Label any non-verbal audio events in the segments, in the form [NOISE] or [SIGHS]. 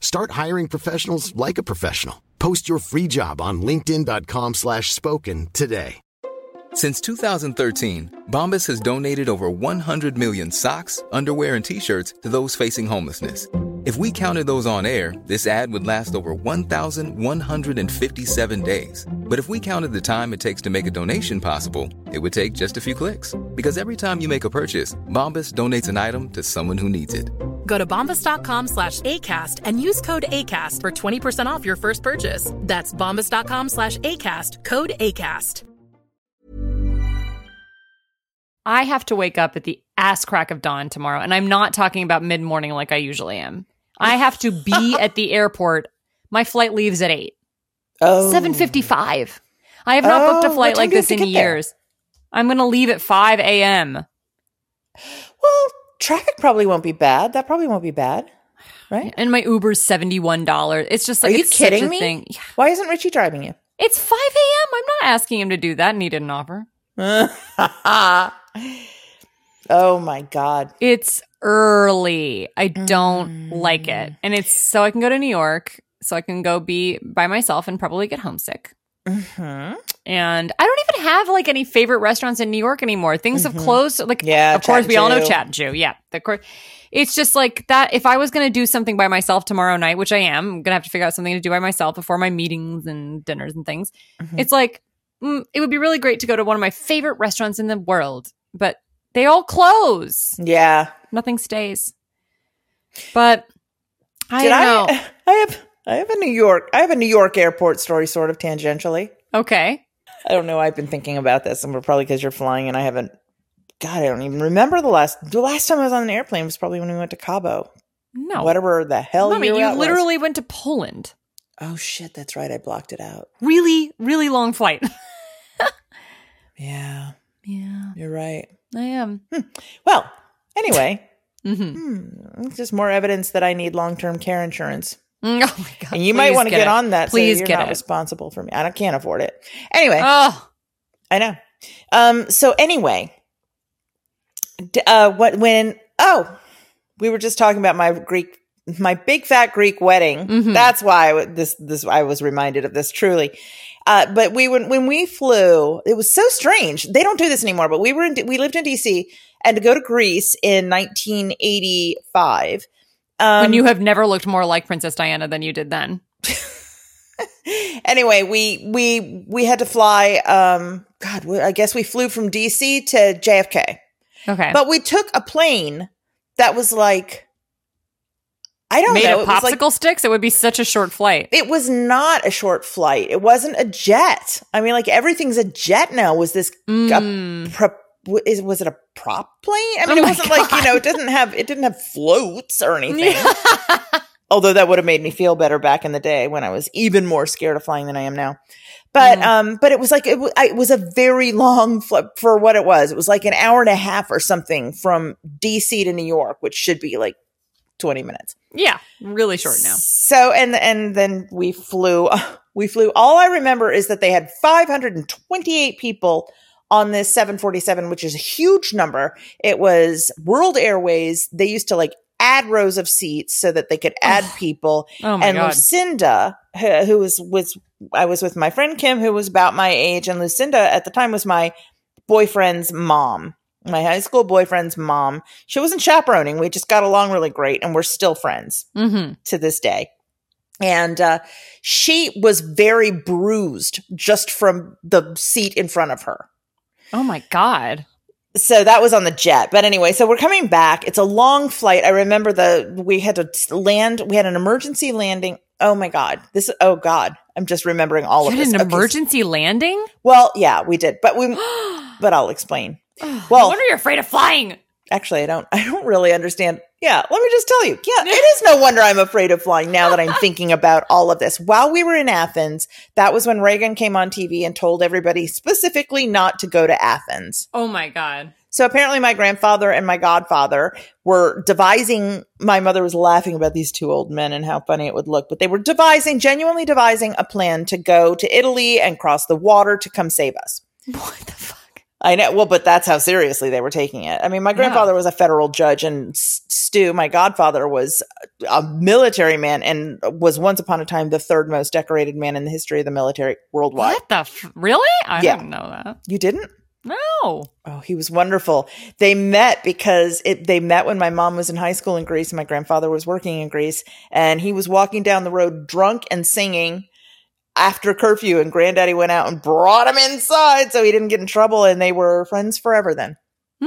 Start hiring professionals like a professional. Post your free job on linkedin.com slash spoken today. Since 2013, Bombas has donated over 100 million socks, underwear, and T-shirts to those facing homelessness. If we counted those on air, this ad would last over 1,157 days. But if we counted the time it takes to make a donation possible, it would take just a few clicks. Because every time you make a purchase, Bombas donates an item to someone who needs it. Go to bombas.com slash ACAST and use code ACAST for 20% off your first purchase. That's bombas.com slash ACAST, code ACAST. I have to wake up at the ass crack of dawn tomorrow, and I'm not talking about mid morning like I usually am. I have to be [LAUGHS] at the airport. My flight leaves at eight. Oh. Seven fifty five. I have not booked Oh, a flight like this in to get there? years. I'm gonna leave at five a.m. Well, traffic probably won't be bad. That probably won't be bad. Right? and my Uber's seventy one dollars. It's just like, Are you kidding me? Yeah. Why isn't Richie driving you? It's five a.m. I'm not asking him to do that, and he didn't offer. [LAUGHS] oh my God. It's early. I don't Mm. like it. And it's so I can go to New York, so I can go be by myself and probably get homesick. hmm And I don't even have like any favorite restaurants in New York anymore. Things have closed. Like, Mm-hmm. Yeah, of course, we all know. Chat Jew. Yeah. The course. It's just like that. If I was going to do something by myself tomorrow night, which I am, I'm going to have to figure out something to do by myself before my meetings and dinners and things. Mm-hmm. It's like, mm, it would be really great to go to one of my favorite restaurants in the world, but they all close. Yeah. Nothing stays. But I Did don't I? know. [LAUGHS] I have. I have a New York. I have a New York airport story, sort of tangentially. Okay. I don't know. I've been thinking about this, and we're probably because you're flying, and I haven't. God, I don't even remember the last. The last time I was on an airplane was probably when we went to Cabo. No. Whatever the hell Mommy, you that was. literally went to Poland. Oh shit, that's right. I blocked it out. Really, really long flight. [LAUGHS] Yeah, yeah, you're right. I am. Well, anyway, [LAUGHS] hmm hmm, just more evidence that I need long-term care insurance. [LAUGHS] Oh my god! And you might want to get, it. on that. Please so you're get not it. responsible for me. I don't, can't afford it. Anyway, Oh, I know. Um. So anyway, d- uh, what when? Oh, we were just talking about my Greek, my big fat Greek wedding. Mhm. That's why I this this I was reminded of this truly. Uh, but we when when we flew, it was so strange. They don't do this anymore. But we were in we lived in DC and to go to Greece in 1985. Um, when you have never looked more like Princess Diana than you did then. [LAUGHS] anyway, we we we had to fly. Um, God, I guess we flew from DC to JFK, Okay, but we took a plane that was like I don't made know. of it was popsicle like sticks. It would be such a short flight. it was not a short flight. It wasn't a jet. I mean, like everything's a jet now. Was this Mm. a pro- is was it a prop plane? I mean, Oh it wasn't like you know, it didn't have it didn't have floats or anything. [LAUGHS] Although that would have made me feel better back in the day when I was even more scared of flying than I am now. But Mm. um, but it was like it, w- I- it was a very long flight for what it was. It was like an hour and a half or something from DC to New York, which should be like twenty minutes. yeah, really short now. So and and then we flew. [LAUGHS] We flew. All I remember is that they had 528 people on this 747, which is a huge number. It was World Airways. They used to like add rows of seats so that they could add people. Oh my and god! Lucinda, who, who was was I was with my friend Kim, who was about my age, and Lucinda at the time was my boyfriend's mom. My high school boyfriend's mom. She wasn't chaperoning. We just got along really great, and we're still friends hmm to this day. And uh, she was very bruised just from the seat in front of her. Oh my god. So that was on the jet. But anyway, so we're coming back. It's a long flight. I remember the we had to land. We had an emergency landing. Oh my god. This. Oh god. I'm just remembering all You of had this. an Okay, emergency landing? well, yeah, we did, but we. [GASPS] but I'll explain. No Well, wonder you're afraid of flying. actually, I don't. [LAUGHS] I don't really understand. Yeah, let me just tell you. Yeah, it is no wonder I'm afraid of flying now that I'm [LAUGHS] thinking about all of this. While we were in Athens, that was when Reagan came on TV and told everybody specifically not to go to Athens. Oh my god. So apparently, my grandfather and my godfather were devising. My mother was laughing about these two old men and how funny it would look, but they were devising, genuinely devising a plan to go to Italy and cross the water to come save us. What the fuck? I know. Well, but that's how seriously they were taking it. I mean, my grandfather was a federal judge, and Stu, my godfather, was a military man and was once upon a time the third most decorated man in the history of the military worldwide. What the f- really? I Yeah. didn't know that. You didn't? No. Oh, he was wonderful. They met because it, they met when my mom was in high school in Greece and my grandfather was working in Greece. And he was walking down the road drunk and singing after curfew. And granddaddy went out and brought him inside so he didn't get in trouble. And they were friends forever then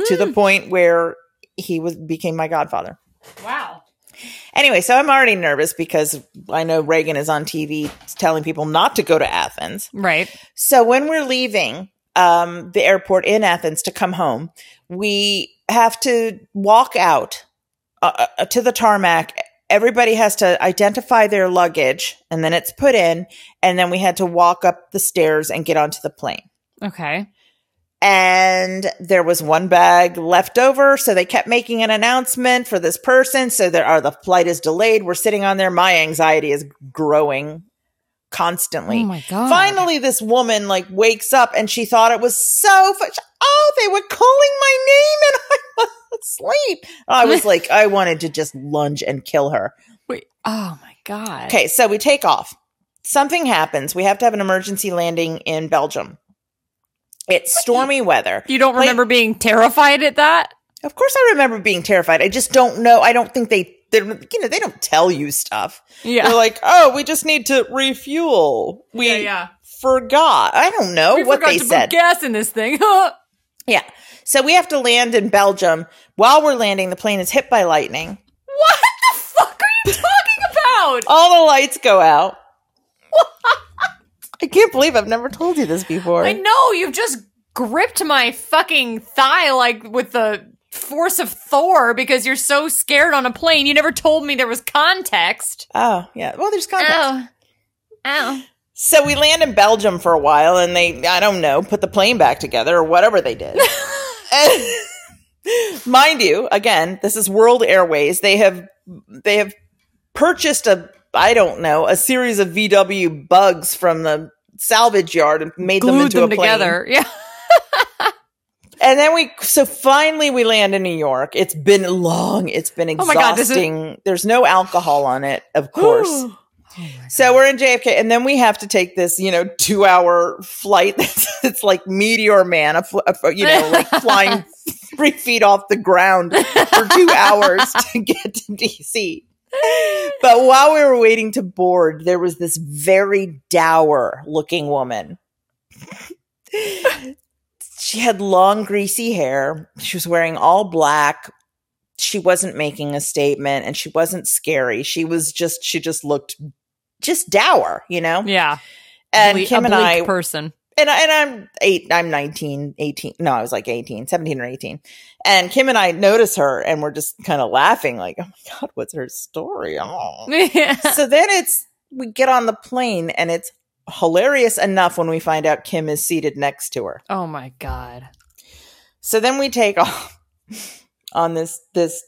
to the point where he was became my godfather. Wow. Anyway, so I'm already nervous because I know Reagan is on TV telling people not to go to Athens. Right. So when we're leaving um, the airport in Athens to come home, we have to walk out uh, uh, to the tarmac. Everybody has to identify their luggage and then it's put in. And then we had to walk up the stairs and get onto the plane. Okay. And there was one bag left over. So they kept making an announcement for this person. So there are the flight is delayed. We're sitting on there. My anxiety is growing constantly. Oh my god. Finally, this woman like wakes up and she thought it was so fun. Oh, they were calling my name and [LAUGHS] I was asleep. I was like, I wanted to just lunge and kill her. Wait. Oh my god. Okay, so we take off. Something happens. We have to have an emergency landing in Belgium. It's stormy weather. You don't remember being terrified at that? Of course, I remember being terrified. I just don't know. I don't think they, they you know, they don't tell you stuff. Yeah. They're like, oh, we just need to refuel. We Yeah, yeah. forgot. I don't know we what they to said. put gas in this thing. [LAUGHS] Yeah. So we have to land in Belgium. While we're landing, the plane is hit by lightning. what the fuck are you talking about? All the lights go out. I can't believe I've never told you this before. I know you've just gripped my fucking thigh like with the force of Thor because you're so scared on a plane. You never told me there was context. Oh, yeah. Well, there's context. Ow. Ow. So we land in Belgium for a while and they, I don't know, put the plane back together or whatever they did. [LAUGHS] And- [LAUGHS] mind you, again, this is World Airways. They have, they have purchased a, I don't know, a series of VW bugs from the salvage yard and made them into them a plane. together. Yeah. [LAUGHS] And then we, so finally we land in New York. It's been long. It's been Oh my God, is- exhausting. There's no alcohol on it, of course. [GASPS] [GASPS] [GASPS] Oh so we're in JFK, and then we have to take this, you know, two hour flight. [LAUGHS] It's like Meteor Man, a, a you know, like [LAUGHS] flying three feet off the ground for two [LAUGHS] hours to get to DC. But while we were waiting to board, there was this very dour looking woman. she had long, greasy hair. She was wearing all black. She wasn't making a statement and she wasn't scary. She was just, she just looked just dour, you know? Yeah. And Ble- Kim and I, person. and, I, and I'm eight, I'm 19, 18. No, I was like 18, 17 or 18. And Kim and I notice her and we're just kind of laughing like, oh my God, what's her story? [LAUGHS] Oh. Yeah. so then it's, we get on the plane and it's hilarious enough when we find out Kim is seated next to her. Oh my god. So then we take [LAUGHS] off on this, this,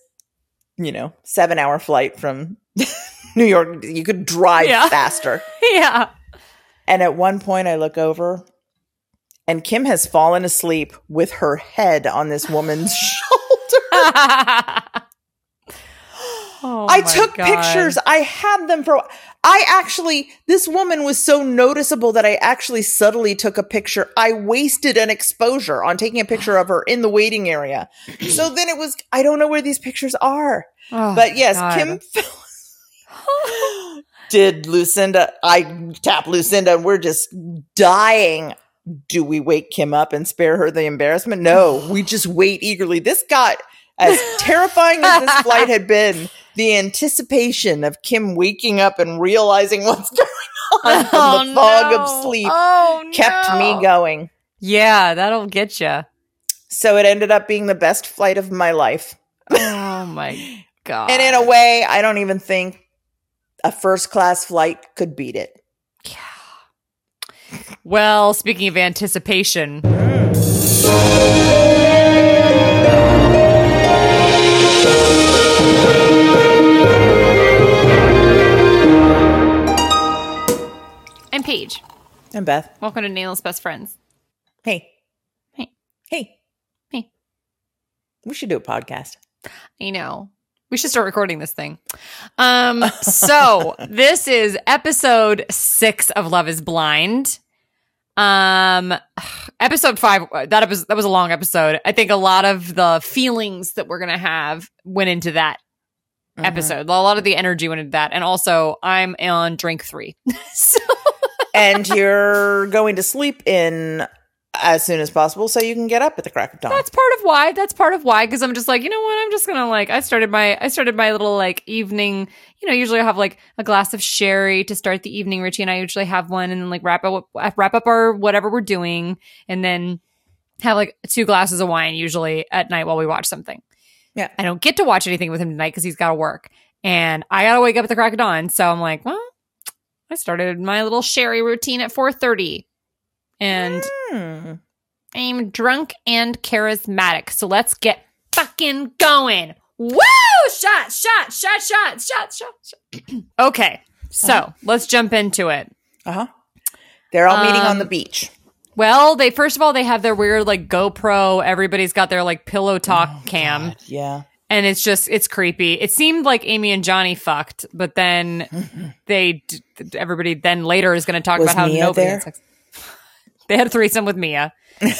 you know, seven hour flight from New York. You could drive Yeah. faster. [LAUGHS] Yeah. And at one point, I look over, and Kim has fallen asleep with her head on this woman's [LAUGHS] shoulder. [LAUGHS] Oh I took God. pictures. I had them for. I actually, this woman was so noticeable that I actually subtly took a picture. I wasted an exposure on taking a picture of her in the waiting area. So then it was. I don't know where these pictures are, Oh but yes, God. Kim fell. [LAUGHS] did Lucinda. I tap Lucinda, and we're just dying. Do we wake Kim up and spare her the embarrassment? No, we just wait eagerly. This got as [LAUGHS] terrifying as this flight had been. The anticipation of Kim waking up and realizing what's [LAUGHS] going on from Oh, the fog no. of sleep Oh, kept no. me going. Yeah, that'll get you. So it ended up being the best flight of my life. Oh my god. And in a way, I don't even think a first class flight could beat it. Yeah. well, speaking of anticipation, I'm Paige. And Beth, Welcome to Nameless Best Friends. hey, Hey. hey, Hey. we should do a podcast. I know. We should start recording this thing. Um, so [LAUGHS] this is episode six of Love is Blind. Um, episode five, that was, that was a long episode. I think a lot of the feelings that we're going to have went into that Mm-hmm. episode. A lot of the energy went into that. And also I'm on drink three. [LAUGHS] so and you're going to sleep in as soon as possible so you can get up at the crack of dawn. that's part of why that's part of why because i'm just like you know what? I'm just gonna like i started my i started my little like evening you know usually i have like a glass of sherry to start the evening richie and i usually have one and then like wrap up wrap up our whatever we're doing and then have like two glasses of wine usually at night while we watch something. Yeah. i don't get to watch anything with him tonight because he's got to work. And i gotta wake up at the crack of dawn. So i'm like well i started my little sherry routine at 4.30 and Hmm. I'm drunk and charismatic. So let's get fucking going. Woo! Shot, shot, shot, shot, shot, shot, shot. [CLEARS THROAT] okay. So let's jump into it. Uh-huh. They're all meeting on Um, the beach. Well, they first of all they have their weird like GoPro. Everybody's got their like pillow talk cam, Yeah. and it's just it's creepy. It seemed like Amy and Johnny fucked, but then [LAUGHS] they d- everybody then later is going to talk Was about how Mia nobody there? had sex. They had a threesome with Mia. [LAUGHS] and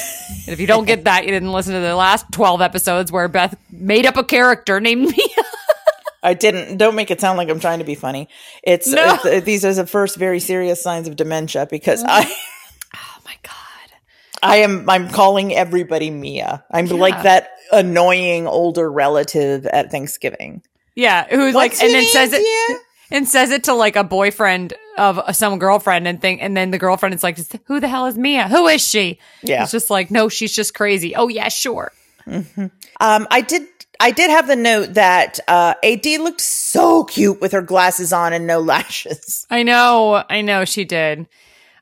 if you don't get that, you didn't listen to the last twelve episodes where Beth made up a character named Mia. [LAUGHS] I didn't. Don't make it sound like I'm trying to be funny. It's, No. it's these are the first very serious signs of dementia because I Oh, [LAUGHS] oh my god! I am I'm calling everybody Mia. I'm like that annoying older relative at Thanksgiving. Yeah, who's like, and then says it? And says it to like a boyfriend of some girlfriend, and think, and then the girlfriend is like, "Who the hell is Mia? Who is she?" Yeah. it's just like, no, she's just crazy. Oh yeah, sure. Um, I did. I did have the note that uh, AD looked so cute with her glasses on and no [LAUGHS] lashes. I know, I know she did.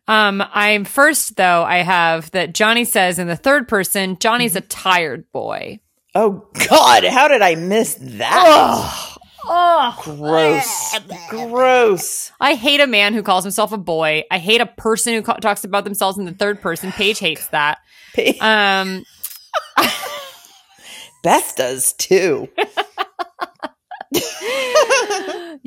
Um, I'm first though. I have that Johnny says in the third person, Johnny's a tired boy. Oh God, how did I miss that? Oh, gross, gross. I hate a man who calls himself a boy. I hate a person who talks about themselves in the third person. Paige hates that. Um, [LAUGHS] Beth does too. [LAUGHS]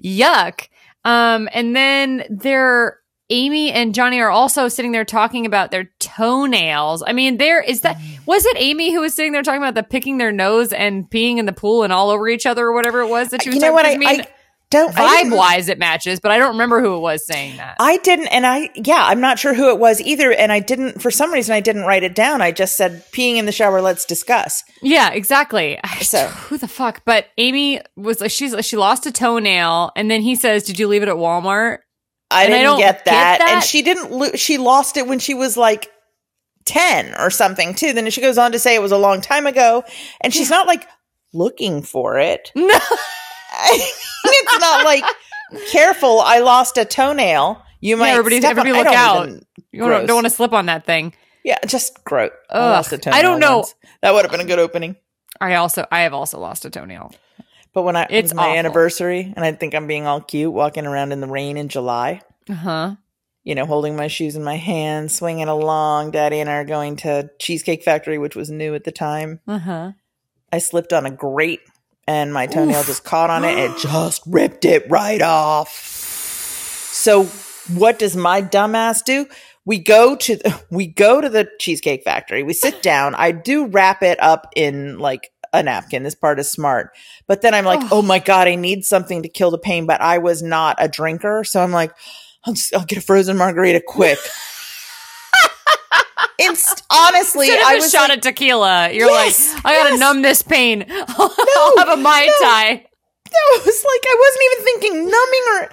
yuck. Um, and then they're Amy and Johnny are also sitting there talking about their toenails. I mean, there is that was it Amy who was sitting there talking about the picking their nose and peeing in the pool and all over each other or whatever it was that she was You know what? I, talking- 'cause I don't. vibe wise it matches, but I don't remember who it was saying that. I didn't, and I yeah, I'm not sure who it was either. And I didn't, for some reason, I didn't write it down. I just said peeing in the shower. Let's discuss. Yeah, exactly. [SIGHS] So- who the fuck? But Amy was like, she's she lost a toenail, and then he says, "Did you leave it at Walmart?" I And didn't don't get get that. that. And she didn't. Lo- she lost it when she was like ten or something too. Then she goes on to say it was a long time ago, and she's not like looking for it. [LAUGHS] No. [LAUGHS] it's not like careful. I lost a toenail. You might. everybody- step on- everybody I look out. even- You don't, don't want to slip on that thing. Yeah, just gross. I lost a toenail. I don't know. once. That would have been a good opening. I also I have also lost a toenail. But when I It's my awful. anniversary, and I think I'm being all cute, walking around in the rain in July. Uh huh. You know, holding my shoes in my hand, swinging along. Daddy and I are going to Cheesecake Factory, which was new at the time. Uh huh. I slipped on a grate, and my toenail just caught on it. and It [GASPS] just ripped it right off. So, what does my dumbass do? We go to the, [LAUGHS] we go to the Cheesecake Factory. We sit [SIGHS] down. I do wrap it up in like a napkin. This part is smart. But then I'm like, oh. my God, I need something to kill the pain. But I was not a drinker. So I'm like, I'll, just, I'll get a frozen margarita quick. [LAUGHS] Inst- honestly, I was shot like, of tequila. You're yes, like, I gotta yes. numb this pain. [LAUGHS] I'll, no, I'll have a mai no. tai. No, it was like I wasn't even thinking numbing or.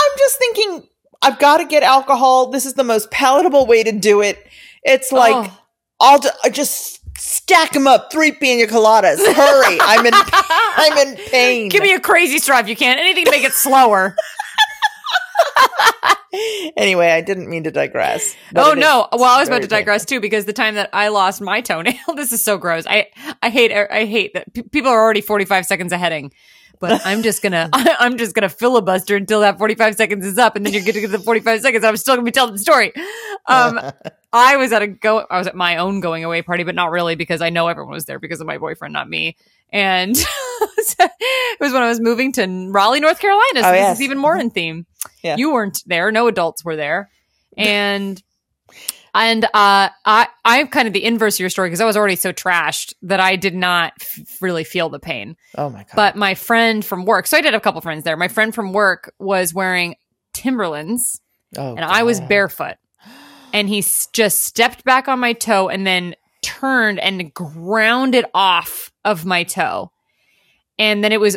I'm just thinking I've got to get alcohol. This is the most palatable way to do it. It's oh. like oh. I'll just stack them up. Three pina coladas. Hurry! I'm in. [LAUGHS] I'm in pain. Give me a crazy straw if you can. Anything to make it slower. [LAUGHS] anyway, I didn't mean to digress. Oh no! Well, I was about to digress painful. too because the time that I lost my toenail, [LAUGHS] this is so gross. I I hate I hate that p- people are already forty five seconds aheading but [LAUGHS] I'm just gonna I'm just gonna filibuster until that 45 seconds is up, and then you're gonna get the 45 seconds. I'm still gonna be telling the story. Um, I was at a go I was at my own going away party, but not really because I know everyone was there because of my boyfriend, not me. And [LAUGHS] it was when I was moving to Raleigh, North Carolina. So oh, yes. is even more in theme. Yeah. You weren't there, no adults were there. And and uh, I I'm kind of the inverse of your story because I was already so trashed that I did not f- really feel the pain. Oh my god! But my friend from work, so I did have a couple friends there. My friend from work was wearing Timberlands, oh, and god. I was barefoot, and he s- just stepped back on my toe and then turned and ground it off of my toe, and then it was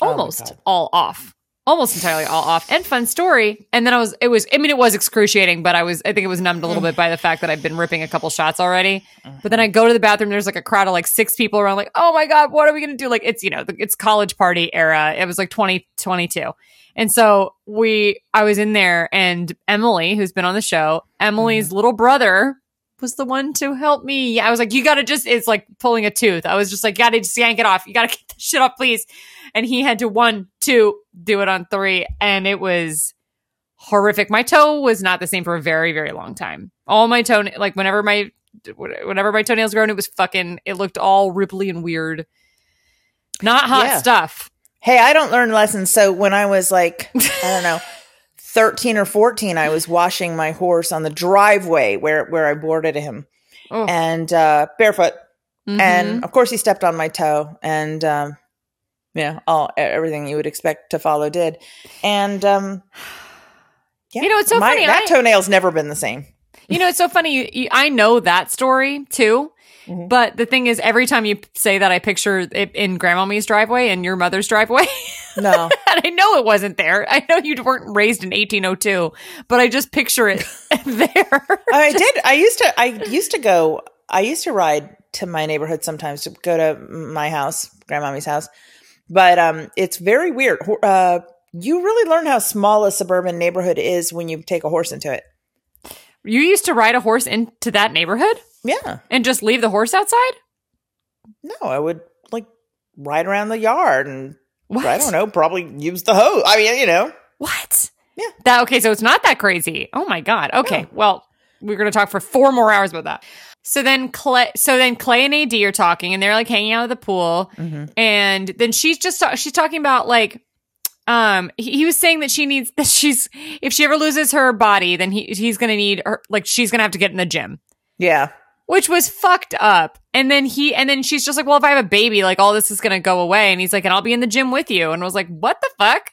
almost oh all off almost entirely all off and fun story. And then I was, it was, I mean, it was excruciating, but I was, I think it was numbed a little bit by the fact that I've been ripping a couple shots already. But then I go to the bathroom, there's like a crowd of like six people around, like, oh my God, what are we going to do? Like, it's, you know, it's college party era. It was like 2022. and so we, I was in there and Emily, who's been on the show, Emily's mm-hmm. little brother was the one to help me. I was like, you gotta just, it's like pulling a tooth. I was just like, gotta just yank it off. You gotta [LAUGHS] get the shit off, please and he had to one, two, do it on three, and it was horrific. My toe was not the same for a very, very long time. All my toe, like whenever my whenever my toenails grown, it was fucking. It looked all ripply and weird. Not hot yeah. stuff. Hey, I don't learn lessons. So when I was like, I don't know. [LAUGHS] 13 or 14 i was washing my horse on the driveway where where i boarded him oh. and uh barefoot mm-hmm. and of course he stepped on my toe and um yeah, all everything you would expect to follow did, and um, yeah, you know it's so my, funny. That I, toenail's never been the same. You know, it's so funny. You, you, I know that story too. Mm-hmm. But the thing is, every time you say that, I picture it in grandmommy's driveway and your mother's driveway. [LAUGHS] No. and I know it wasn't there. I know you weren't raised in 1802, but I just picture it [LAUGHS] there. I did. I used to, I used to go, I used to ride to my neighborhood sometimes to go to my house, grandmommy's house. But um, it's very weird. Uh, you really learn how small a suburban neighborhood is when you take a horse into it. You used to ride a horse into that neighborhood? Yeah. And just leave the horse outside? No, I would like ride around the yard and what? I don't know, probably use the hose. I mean, you know. What? Yeah. That okay, so it's not that crazy. Oh my god. Okay. Well, we're going to talk for 4 more hours about that. So then Clay, so then Clay and AD are talking, and they're like hanging out at the pool, mm-hmm. and then she's just she's talking about like, um, he, he, was saying that she needs [LAUGHS] that she's if she ever loses her body, then he he's gonna need her like she's gonna have to get in the gym. Yeah, which was fucked up. And then he and then she's just like, well, if I have a baby, like all this is gonna go away, and he's like, and I'll be in the gym with you, and I was like, what the fuck?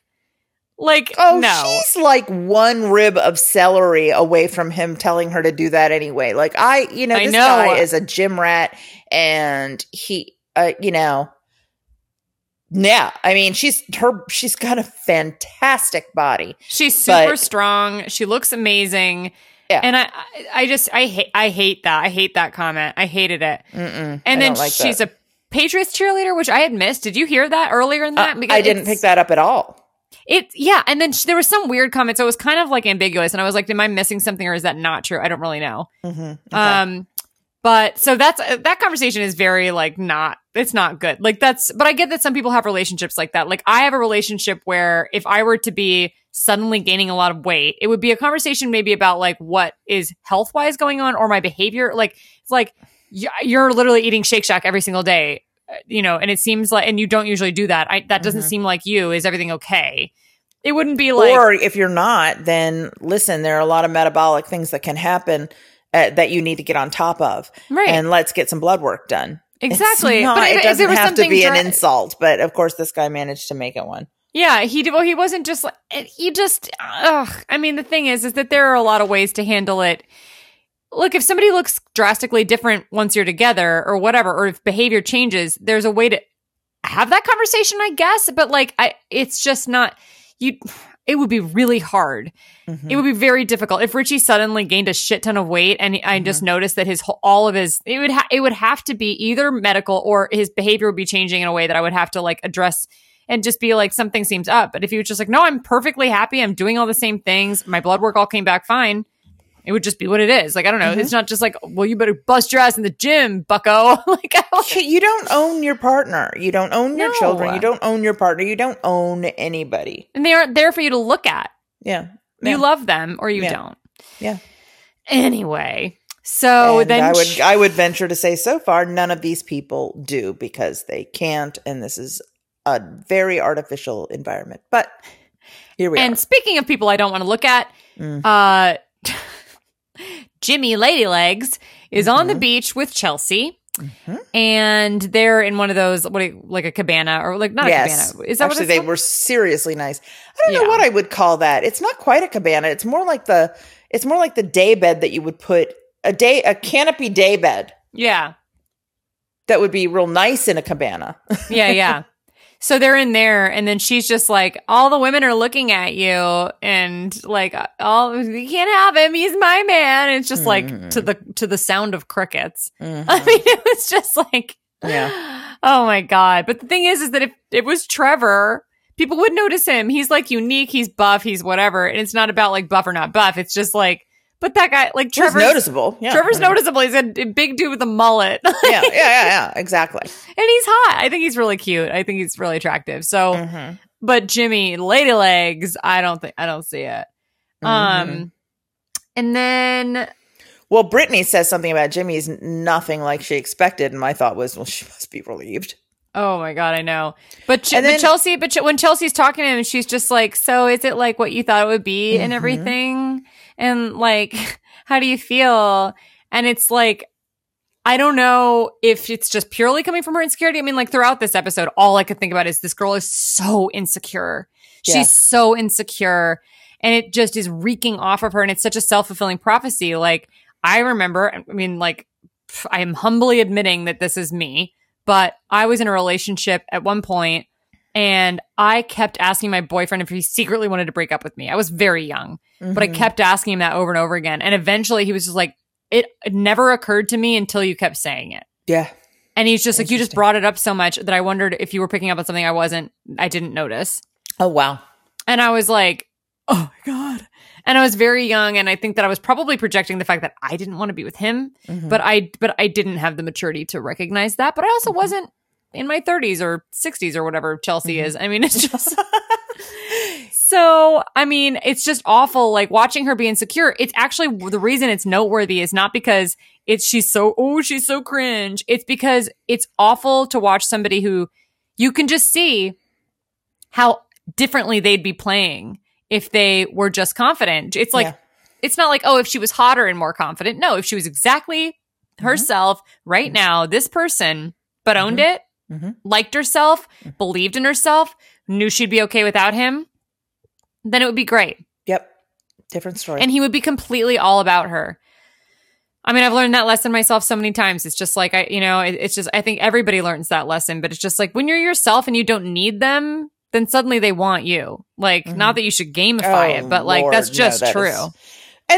Like, oh, no. she's like one rib of celery away from him telling her to do that anyway. Like, I, you know, this know. guy is a gym rat and he, uh, you know, yeah, I mean, she's her. She's got a fantastic body. She's super but, strong. She looks amazing. Yeah. And I, I just, I hate, I hate that. I hate that comment. I hated it. Mm-mm, and then like she's that. a Patriots cheerleader, which I had missed. Did you hear that earlier in that? Uh, I didn't pick that up at all. It yeah, and then sh- there was some weird comment, so it was kind of like ambiguous, and I was like, "Am I missing something, or is that not true?" I don't really know. Mm-hmm. Okay. Um, but so that's uh, that conversation is very like not it's not good. Like that's, but I get that some people have relationships like that. Like I have a relationship where if I were to be suddenly gaining a lot of weight, it would be a conversation maybe about like what is health wise going on or my behavior. Like it's like you're literally eating Shake Shack every single day you know, and it seems like, and you don't usually do that. I, that doesn't mm-hmm. seem like you. Is everything okay? It wouldn't be like, or if you're not, then listen, there are a lot of metabolic things that can happen uh, that you need to get on top of. Right. And let's get some blood work done. exactly. Not- but if, it doesn't have to be an insult, but of course, this guy managed to make it one. Yeah, he. Well, he wasn't just like he just. Ugh. I mean, the thing is, is that there are a lot of ways to handle it. Look, if somebody looks drastically different once you're together, or whatever, or if behavior changes, there's a way to have that conversation, I guess. But like, I, it's just not you. It would be really hard. Mm-hmm. It would be very difficult if Richie suddenly gained a shit ton of weight, and I just Mm-hmm. noticed that his whole, all of his it would ha- it would have to be either medical or his behavior would be changing in a way that I would have to like address and just be like something seems up. But if he was just like, no, I'm perfectly happy, I'm doing all the same things, my blood work all came back fine. It would just be what it is. Like I don't know. Mm-hmm. It's not just like, well, you better bust your ass in the gym, Bucko. [LAUGHS] like You don't own your partner. You don't own your No. children. You don't own your partner. You don't own anybody. and they aren't there for you to look at. Yeah. You love them or you Yeah. don't. Yeah. Anyway, so and then I would I would venture to say so far none of these people do because they can't, and this is a very artificial environment. But here we and are. And speaking of people I don't want to look at, Mm. uh, [LAUGHS] Jimmy Ladylegs is on Mm-hmm. the beach with Chelsea. And they're in one of those, what, you- like a cabana or like not yes, a cabana. Is that actually what they called? were seriously nice. I don't know what I would call that. It's not quite a cabana. It's more like the it's more like the day bed that you would put a day a canopy day bed Yeah. that would be real nice in a cabana. Yeah. Yeah. [LAUGHS] so they're in there and then she's just like, all the women are looking at you and like, all, you can't have him. He's my man. And it's just like mm-hmm. to the, to the sound of crickets. [LAUGHS] Mm-hmm. I mean, it was just like, Yeah. [GASPS] Oh my god! But the thing is, is that if it was Trevor, people would notice him. He's like unique. He's buff. He's whatever. And it's not about like buff or not buff. It's just like, but that guy, like Trevor's noticeable. Yeah. Trevor's mean, noticeable. He's a, a big dude with a mullet, [LAUGHS] Yeah, yeah, yeah, yeah. Exactly. And he's hot. I think he's really cute. I think he's really attractive. So, Mhm. but Jimmy, lady legs, I don't think I don't see it. Mm-hmm. Um, and then Well, Brittany says something about Jimmy's nothing like she expected, and my thought was, well, [LAUGHS] she must be relieved. Oh my god, I know. But, Ch- then- but Chelsea, but Ch- when Chelsea's talking to him, she's just like, "So is it like what you thought it would be Mm-hmm. and everything? And like, [LAUGHS] how do you feel?" And it's like, I don't know if it's just purely coming from her insecurity. I mean, like throughout this episode, all I could think about is this girl is so insecure. Yeah. She's so insecure, and it just is reeking off of her. And it's such a self fulfilling prophecy. Like I remember, I mean, like I am humbly admitting that this is me, but I was in a relationship at one point and I kept asking my boyfriend if he secretly wanted to break up with me. I was very young, but I mm-hmm. kept asking him that over and over again. And eventually he was just like, it never occurred to me until you kept saying it. Yeah. And he's just like, you just brought it up so much that I wondered if you were picking up on something I wasn't, I didn't notice. Oh wow. And I was like, oh my God. And I was very young. And I think that I was probably projecting the fact that I didn't want to be with him, mm-hmm. but I, but I didn't have the maturity to recognize that. But I also mm-hmm. wasn't in my 30s or 60s or whatever Chelsea mm-hmm. is. I mean, it's just. [LAUGHS] [LAUGHS] So, I mean, it's just awful. Like watching her be insecure. It's actually the reason it's noteworthy is not because it's she's so oh she's so cringe. It's because it's awful to watch somebody who you can just see how differently they'd be playing if they were just confident. It's like Yeah. it's not like oh if she was hotter and more confident. No, if she was exactly mm-hmm. herself right now, this person but owned mm-hmm. it, Mhm. liked herself, believed in herself, knew she'd be okay without him, then it would be great. Yep. Different story. And he would be completely all about her. I mean, I've learned that lesson myself so many times. It's just like I, you know, it, it's just I think everybody learns that lesson, but it's just like when you're yourself and you don't need them, then suddenly they want you. Like, not that you should gamify Oh, it, but like Lord, that's no, just that true. is-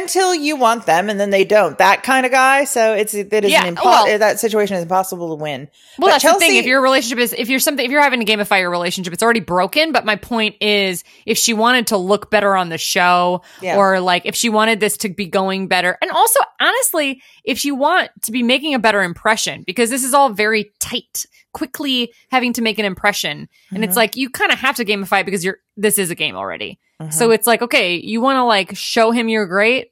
until you want them and then they don't. That kind of guy. So it's that is Yeah, an impo- well- that situation is impossible to win. Well, But that's the thing. If your relationship is, if you're something, if you're having to gamify your relationship, it's already broken. But my point is, if she wanted to look better on the show, Yeah. or like if she wanted this to be going better, and also honestly, if you want to be making a better impression, because this is all very tight, quickly having to make an impression, and Mm-hmm. it's like you kind of have to gamify it because you're this is a game already. Mm-hmm. So it's like okay, you want to like show him you're great,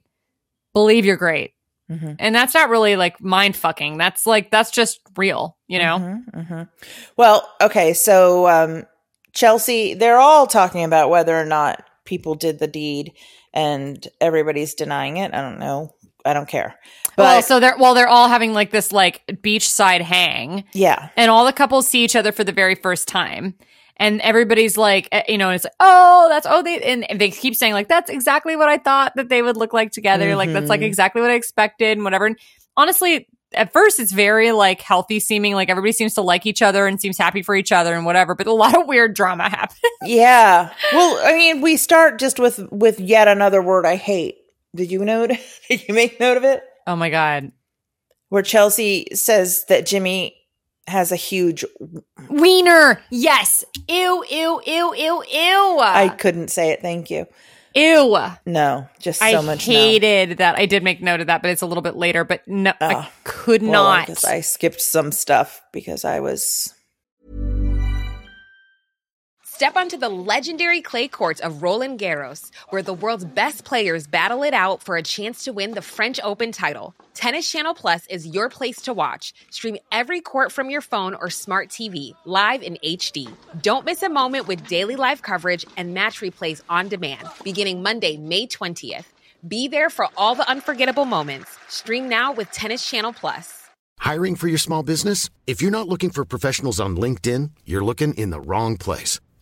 believe you're great. Mm-hmm. And that's not really like mind fucking. That's like that's just real, you know. Mm-hmm. Well, okay, so um, Chelsea, they're all talking about whether or not people did the deed, and everybody's denying it. I don't know. I don't care. But well, so they're well, they're all having like this like beachside hang, yeah, and all the couples see each other for the very first time. And everybody's like, eh, you know, it's like, oh, that's oh, they and they keep saying like, that's exactly what I thought that they would look like together. Like that's like Mhm. exactly what I expected and whatever. And honestly, at first it's very like healthy seeming, like everybody seems to like each other and seems happy for each other and whatever. But a lot of weird drama [LAUGHS] happens. yeah. Well, I mean, we start just with with yet another word I hate. Did you note? [LAUGHS] Did you make note of it? Oh my god, Where Chelsea says that Jimmy has a huge. wiener. Yes. Ew. Ew. Ew. Ew. Ew. I couldn't say it. Thank you. Ew. No, just so I much. no. hated that. I did make note of that, but it's a little bit later. But no, I Ah, could Well, not. I skipped some stuff because I was. Step onto the legendary clay courts of Roland Garros, where the world's best players battle it out for a chance to win the French Open title. Tennis Channel Plus is your place to watch. Stream every court from your phone or smart TV, live in HD. Don't miss a moment with daily live coverage and match replays on demand, beginning Monday, May 20th. Be there for all the unforgettable moments. Stream now with Tennis Channel Plus. Hiring for your small business? If you're not looking for professionals on LinkedIn, you're looking in the wrong place.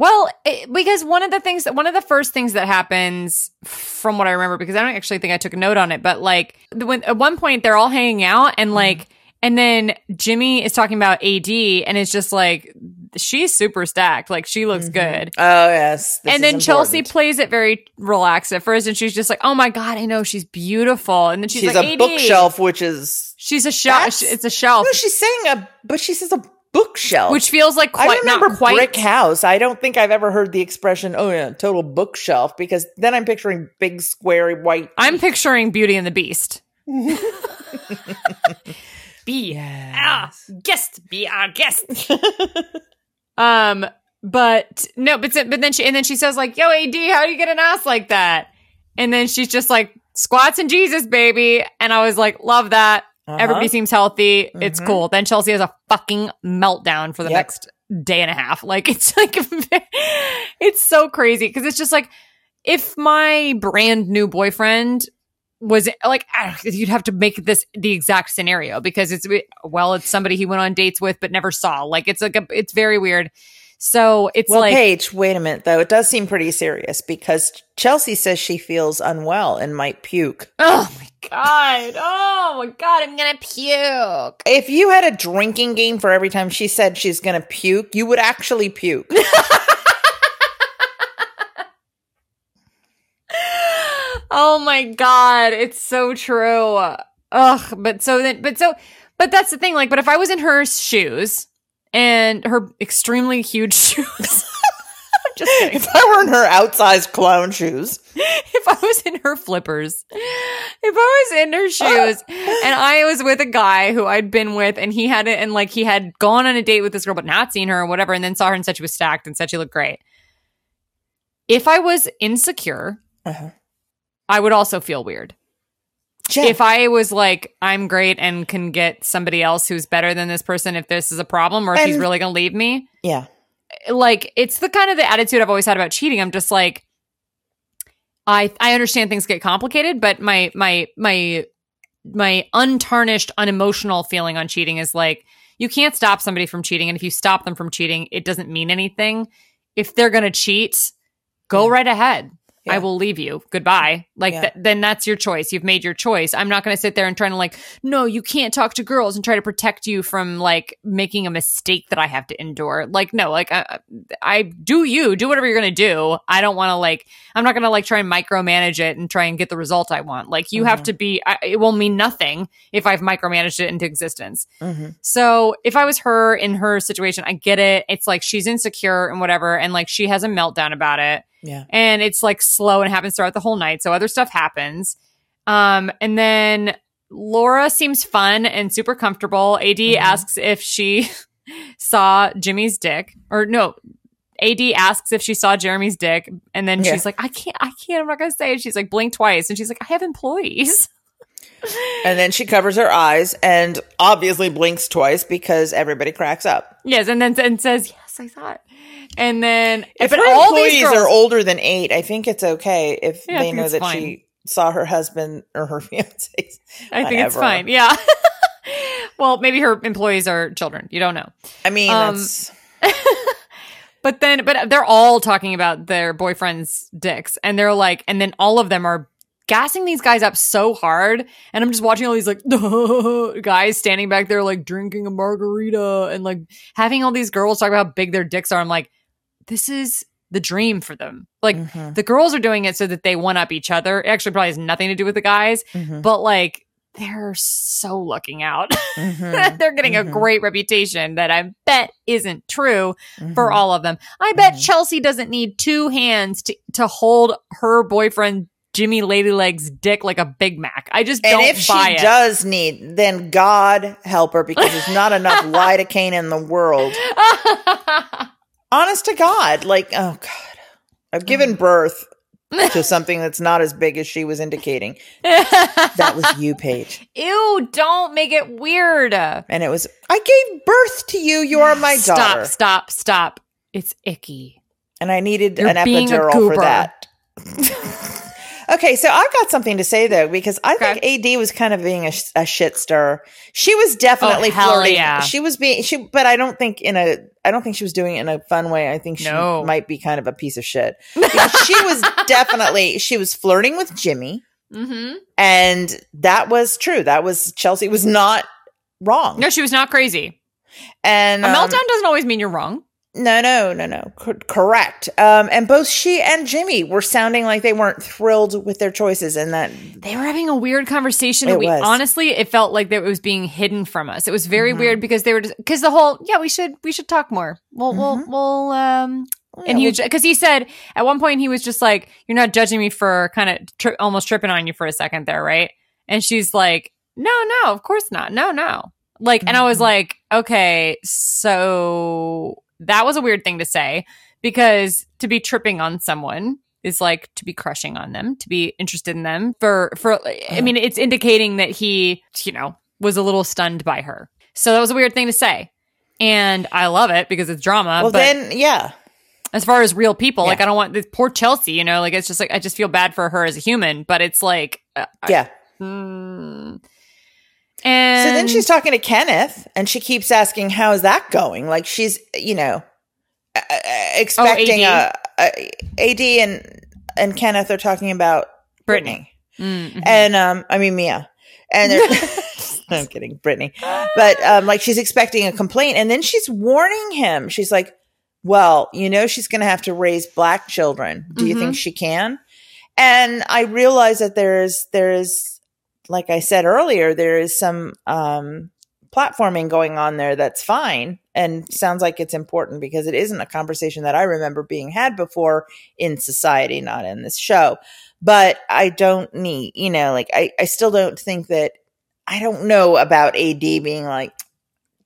Well, it, because one of the things, one of the first things that happens, from what I remember, because I don't actually think I took a note on it, but like when at one point they're all hanging out and mm-hmm. like, and then Jimmy is talking about AD and it's just like she's super stacked, like she looks mm-hmm. good. Oh yes, and then Chelsea plays it very relaxed at first, and she's just like, "Oh my god, I know she's beautiful." And then she's, She's, like, a "AD." bookshelf, which is She's a shelf. It's a shelf, no. She's saying a, but she says a bookshelf, which feels like quite I remember not quite brick house. I don't think I've ever heard the expression, "Oh yeah, total bookshelf," because then I'm picturing big, square, white. I'm picturing Beauty and the Beast. [LAUGHS] be our guest, be our guest. [LAUGHS] um, but no, but but then she and then she says like, "Yo, AD, how do you get an ass like that?" And then she's just like, "Squats and Jesus, baby." And I was like, "Love that." Uh-huh. Everybody seems healthy. It's Mhm. cool. Then Chelsea has a fucking meltdown for the Yep. next day and a half. Like [LAUGHS] it's like [LAUGHS] it's so crazy because it's just like if my brand new boyfriend was like you'd have to make this the exact scenario because it's well it's somebody he went on dates with but never saw like it's like a, it's very weird so it's Well, like Paige, wait a minute though. It does seem pretty serious because Chelsea says she feels unwell and might puke. oh god. Oh my god i'm gonna puke. If you had a drinking game for every time she said she's going to puke, you would actually puke. [LAUGHS] oh my god it's so true. Ugh but so then but so but that's the thing like but if i was in her shoes and her extremely huge [LAUGHS] shoes just kidding. if I were in her outsized clown shoes, [LAUGHS] if I was in her flippers, if I was in her shoes [LAUGHS] and I was with a guy who I'd been with and he had it and like he had gone on a date with this girl but not seen her or whatever and then saw her and said she was stacked and said she looked great. If I was insecure, Uh-huh. I would also feel weird. If I was like, I'm great and can get somebody else who's better than this person if this is a problem or if he's really going to leave me, yeah, like it's the kind of the attitude I've always had about cheating. I'm just like I I understand things get complicated, but my my my my untarnished, unemotional feeling on cheating is like you can't stop somebody from cheating and if you stop them from cheating, it doesn't mean anything. If they're going to cheat, go Yeah. right ahead. Yeah. I will leave you. Goodbye. Like Yeah. th- then that's your choice. You've made your choice. I'm not going to sit there and try to like, no, you can't talk to girls and try to protect you from like making a mistake that I have to endure. Like no, like I, I do you do whatever you're going to do. I don't want to like I'm not going to like try and micromanage it and try and get the result I want. Like you have Mhm. to be I, it will mean nothing if I've micromanaged it into existence. Mhm. So if I was her in her situation, I get it. It's like she's insecure and whatever and like she has a meltdown about it yeah. and it's like slow and happens throughout the whole night so other stuff happens um and then Laura seems fun and super comfortable. AD Mm-hmm. asks if she [LAUGHS] saw Jimmy's dick, or no, AD asks if she saw Jeramey's dick, and then Yeah. she's like, "I can't, I can't, I'm not gonna say it." She's like, blink twice, and she's like, "I have employees." [LAUGHS] And then she covers her eyes and obviously blinks twice because everybody cracks up. yes, and then and says, "Yes, I saw it." And then, If her all employees these girls are older than eight, I think it's okay if Yeah, they know that fine. she saw her husband or her [LAUGHS] fiance. I think it's fine. Yeah. [LAUGHS] well, maybe her employees are children. You don't know. I mean, Um, that's [LAUGHS] But then, but they're all talking about their boyfriends' dicks, and they're like, and then all of them are gassing these guys up so hard, and I'm just watching all these like guys standing back there like drinking a margarita and like having all these girls talk about how big their dicks are. I'm like, this is the dream for them. Like Mhm. the girls are doing it so that they one up each other. It actually probably has nothing to do with the guys, Mhm. but like they're so looking out. [LAUGHS] Mhm. they're getting a Mhm. great reputation that I bet isn't true for Mhm. all of them. I bet Mhm. Chelsea doesn't need two hands to, to hold her boyfriend Jimmy Ladyleg's dick like a Big Mac. I just And don't know if she buy it. does need, then God help her because there's not enough [LAUGHS] lidocaine in the world. [LAUGHS] Honest to God, like, oh God, I've given mm. birth to [LAUGHS] something that's not as big as she was indicating. That was you, Paige. [LAUGHS] Ew, don't make it weird. And it was, I gave birth to you. You are my stop, daughter. stop, stop. stop. It's icky. And I needed You're an epidural for that. [LAUGHS] okay, so I've got something to say though, because I Okay. think AD was kind of being a, a shit stir. She was oh, definitely Oh, flirting. yeah. She was being she, but I don't think in a. I don't think she was doing it in a fun way. I think she No. might be kind of a piece of shit. [LAUGHS] Because she was definitely she was flirting with Jimmy, Mm-hmm. and that was true. That was Chelsea was not wrong. No, she was not crazy. and A um, meltdown doesn't always mean you're wrong. No, no, no, no. Co- correct. Um, and both she and Jimmy were sounding like they weren't thrilled with their choices, and that They were having a weird conversation. It and we was. honestly, it felt like that it was being hidden from us. It was very Mhm. weird because they were just because the whole yeah we should we should talk more. We'll we'll we'll um and he Yeah, because he said at one point he was just like you're not judging me for kind of tri- almost tripping on you for a second there right and she's like no no of course not no no like and I was Mhm. like okay so that was a weird thing to say because to be tripping on someone is like to be crushing on them to be interested in them for for I mean it's indicating that he you know was a little stunned by her so that was a weird thing to say and I love it because it's drama well, but then yeah, as far as real people like i don't want this poor chelsea you know like it's just like i just feel bad for her as a human but it's like uh, I- yeah. mm. And so then she's talking to Kenneth, and she keeps asking, "How is that going?" Like she's, you know, uh, uh, expecting AD? a, a AD and and Kenneth are talking about Brittany. Brittany. Mm, mhm. and um, I mean Mia, and they're- [LAUGHS] [LAUGHS] I'm kidding, Brittany. But um, like she's expecting a complaint, and then she's warning him. She's like, "Well, you know, she's going to have to raise black children. Do you think she can?" And I realize that there is there is, like I said earlier, there is some um, platforming going on there that's fine and sounds like it's important because it isn't a conversation that I remember being had before in society, not in this show. But I don't need, you know, like I, I still don't think that I don't know about AD being like,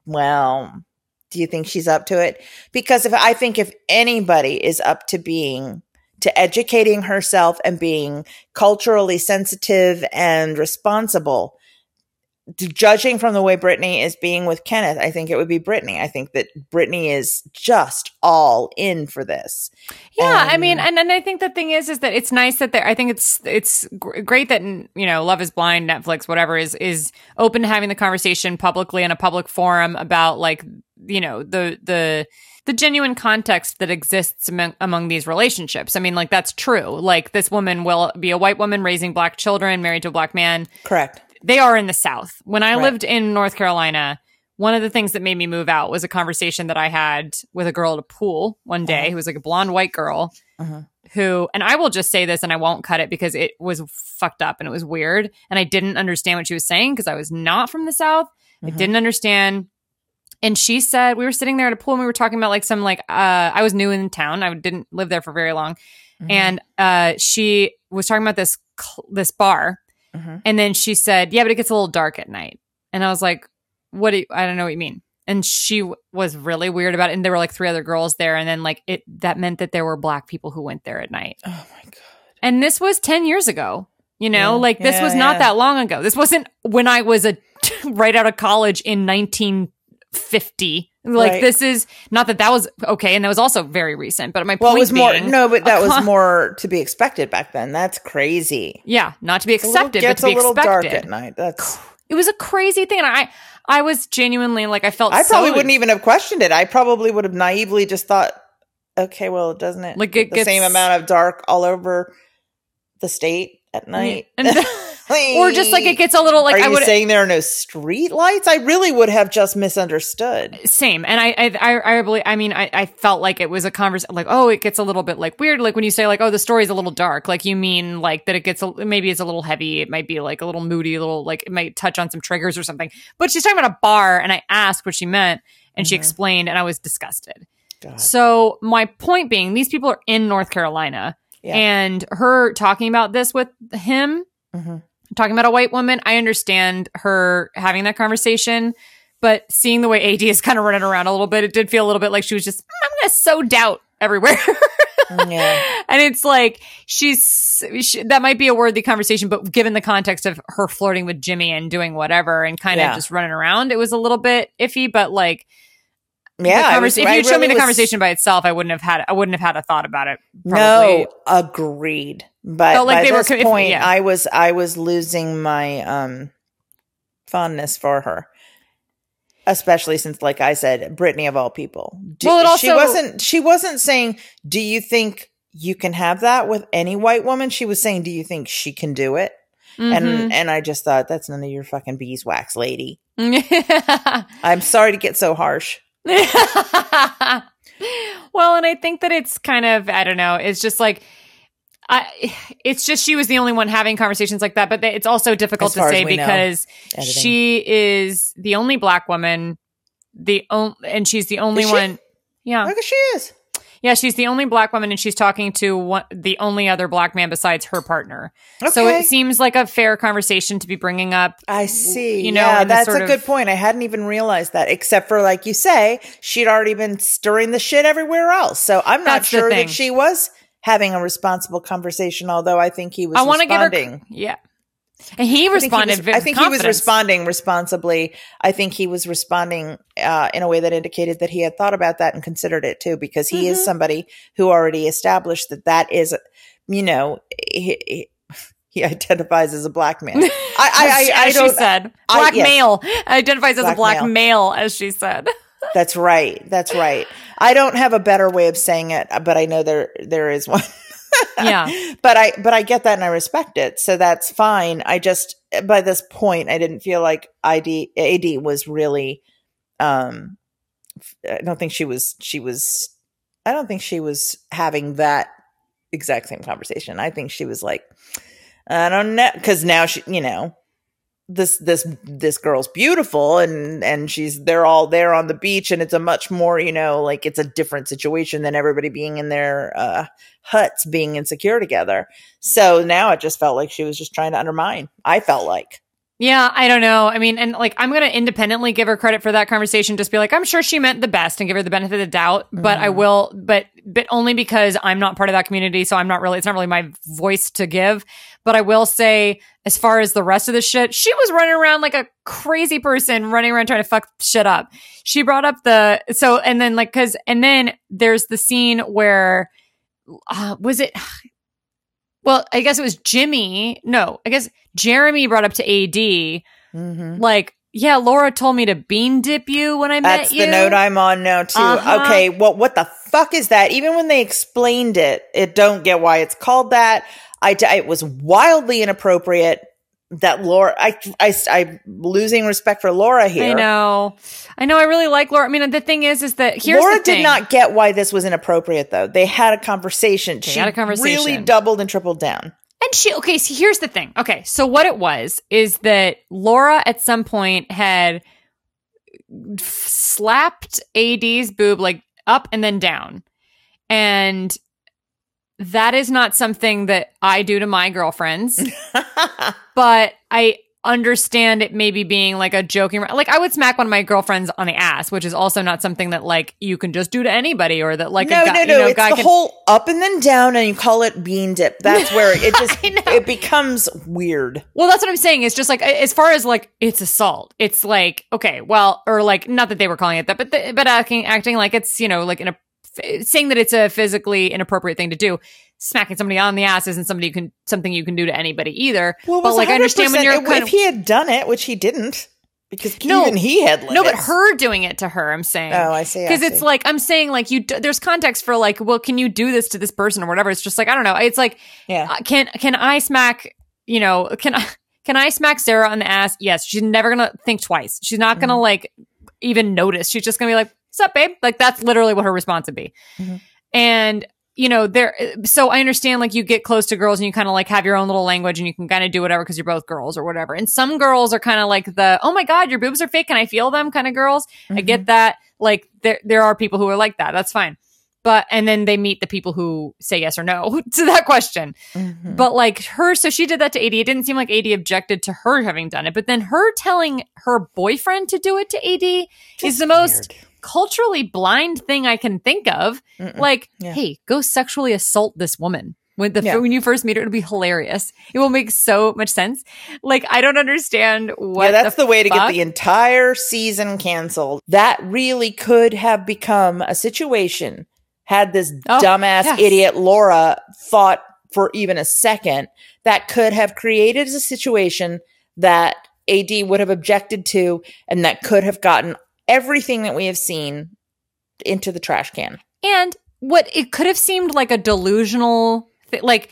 well, do you think she's up to it? Because if I think if anybody is up to being to educating herself and being culturally sensitive and responsible, to judging from the way Brittany is being with Kenneth, I think it would be Brittany. I think that Brittany is just all in for this. yeah i mean and, and i think the thing is is that it's nice that they're i think it's it's great that you know love is blind netflix whatever is is open to having the conversation publicly in a public forum about like you know the the the genuine context that exists among, among these relationships. I mean, like that's true. Like this woman will be a white woman raising black children, married to a black man. Correct. They are in the South. When I Right. lived in North Carolina, one of the things that made me move out was a conversation that I had with a girl at a pool one day Uh-huh. who was like a blonde white girl Uh-huh. who, and I will just say this and I won't cut it because it was fucked up and it was weird. And I didn't understand what she was saying because I was not from the South. I Mhm. didn't understand. And she said, we were sitting there at a pool and we were talking about like some like, uh, I was new in town. I didn't live there for very long. Mhm. And uh, she was talking about this, cl- this bar Mhm. And then she said, "Yeah, but it gets a little dark at night." And I was like, "What? Do you, I don't know what you mean." And she w- was really weird about it. And there were like three other girls there, and then like it that meant that there were black people who went there at night. Oh my god. And this was ten years ago. You know, Yeah. like this Yeah, was not yeah. that long ago. This wasn't when I was a [LAUGHS] right out of college in 1950. Like Right. this is not that that was okay, and that was also very recent. But my Well, point it was more no, but that a [LAUGHS] was more to be expected back then. That's crazy. Yeah, not to be It's a little- accepted, but gets to be a little dark at night. That's It was a crazy thing, and I, I was genuinely like, I felt. I probably so- wouldn't even have questioned it. I probably would have naively just thought, okay, well, doesn't it Like, it the same amount of dark all over the state at night? And- [LAUGHS] or just like it gets a little like Are I you saying there are no street lights? I really would have just misunderstood. same, and I, I, I, I believe. I mean, I, I felt like it was a conversation. Like, oh, it gets a little bit like weird. Like when you say like, oh, the story's a little dark. Like you mean like that it gets a, maybe it's a little heavy. It might be like a little moody. A little like it might touch on some triggers or something. But she's talking about a bar, and I asked what she meant, and she explained, and I was disgusted. God. So my point being, these people are in North Carolina, Yeah. and her talking about this with him, Mhm. Talking about a white woman. I understand her having that conversation, but seeing the way AD is kind of running around a little bit, it did feel a little bit like she was just, mm, I'm going to sow doubt everywhere. Mm, yeah. [LAUGHS] and it's like she's she, that might be a worthy conversation, but given the context of her flirting with Jimmy and doing whatever and kind of just running around, it was a little bit iffy. But like, Yeah. was- if you me really the was- conversation by itself, I wouldn't have had I wouldn't have had a thought about it. Probably. No, agreed. But Felt like by they were this if- point, yeah. I was I was losing my um fondness for her, especially since, like I said, Brittany of all people. Do- Well, it also, she wasn't. She wasn't saying, "Do you think you can have that with any white woman?" She was saying, "Do you think she can do it?" Mhm. And and I just thought that's none of your fucking beeswax, lady. Mm-hmm. [LAUGHS] I'm sorry to get so harsh. [LAUGHS] well, and I think that it's kind of I don't know. It's just like I. It's just she was the only one having conversations like that, but it's also difficult to say because she is the only black woman. The only and she's the only she? one. Yeah, Look, she is. Yeah, she's the only black woman, and she's talking to one, the only other black man besides her partner. So it seems like a fair conversation to be bringing up. I see. you know, yeah, that's a sort of- good point. I hadn't even realized that, except for like you say, she'd already been stirring the shit everywhere else. So I'm not That's sure that she was having a responsible conversation. Although I think he was. I want to give her, yeah, and he I think he responded. was- I think he was responding responsibly. I think he was responding uh, in a way that indicated that he had thought about that and considered it too, because he Mm-hmm. is somebody who already established that that is, you know, he, he- identifies as a black man. [LAUGHS] I, I, I, I don't. she said, I- black yes. male identifies as a Black black male. male. as she said. That's right. That's right. I don't have a better way of saying it, but I know there there is one. Yeah. [LAUGHS] but I but I get that and I respect it. So that's fine. I just by this point I didn't feel like ID AD was really um I don't think she was she was I don't think she was having that exact same conversation. I think she was like I don't know cuz now she you know this this this girl's beautiful and and she's they're all there on the beach and it's a much more you know like it's a different situation than everybody being in their uh huts being insecure together. So now it just felt like she was just trying to undermine. I felt like Yeah, I don't know. I mean, and like, I'm going to independently give her credit for that conversation. Just be like, I'm sure she meant the best and give her the benefit of the doubt. But Mm-hmm. I will, but but only because I'm not part of that community, so I'm not really. It's not really my voice to give. But I will say, as far as the rest of the shit, she was running around like a crazy person, running around trying to fuck shit up. She brought up the so, and then like, cause, and then there's the scene where uh, was it? Well, I guess it was Jimmy. No, I guess Jeramey brought up to AD, mm-hmm. like, yeah, Laura told me to bean dip you when I that's met you. That's the note i'm on now too Uh-huh. okay well what the fuck is that even when they explained it it don't get why it's called that I, it was wildly inappropriate that laura i i i'm losing respect for laura here I know, I know. I really like Laura. I mean, the thing is, is that here's Laura the thing. did not get why this was inappropriate, though. They had a conversation. she had a conversation. really doubled and tripled down. And she, okay, so here's the thing. Okay, so what it was is that Laura at some point had slapped AD's boob like up and then down. And that is not something that I do to my girlfriends. [LAUGHS] but I understand it maybe being like a joking like I would smack one of my girlfriends on the ass, which is also not something that like you can just do to anybody or that like no, a guy, no, no. you know, it's guy the can whole up and then down, and you call it bean dip. That's where it [LAUGHS] just it becomes weird. Well, that's what I'm saying. It's just like as far as like it's assault. It's like okay, well, or like not that they were calling it that, but the, but acting acting like it's you know like in a saying that it's a physically inappropriate thing to do. Smacking somebody on the ass isn't somebody you can something you can do to anybody either. Well, but like I understand when you're if kind of he had done it, which he didn't, because No. even he had limits. no, but her doing it to her. I'm saying. Oh, I see. Because it's like I'm saying like you there's context for like well can you do this to this person or whatever it's just like I don't know it's like yeah. uh, can can I smack you know can I can I smack Sarah on the ass yes she's never gonna think twice she's not gonna like even notice she's just gonna be like what's up babe like that's literally what her response would be Mhm. and you know there so I understand like you get close to girls and you kind of like have your own little language and you can kind of do whatever because you're both girls or whatever and some girls are kind of like the oh my god your boobs are fake can I feel them kind of girls I Mm-hmm. get that. Like there there are people who are like that. That's fine. But and then they meet the people who say yes or no [LAUGHS] to that question. Mhm. But like her, so she did that to AD. It didn't seem like AD objected to her having done it. But then her telling her boyfriend to do it to AD is Just the most weird. Culturally blind thing I can think of. Mm-mm. Like, Yeah. hey, go sexually assault this woman. When the Yeah. when you first meet her, it'll be hilarious. It will make so much sense. Like, I don't understand what. yeah, that's the, way to get the entire season canceled. That really could have become a situation had this Oh, dumbass yes. idiot Laura thought for even a second that could have created a situation that AD would have objected to and that could have gotten everything that we have seen into the trash can. And what it could have seemed like a delusional, thi- like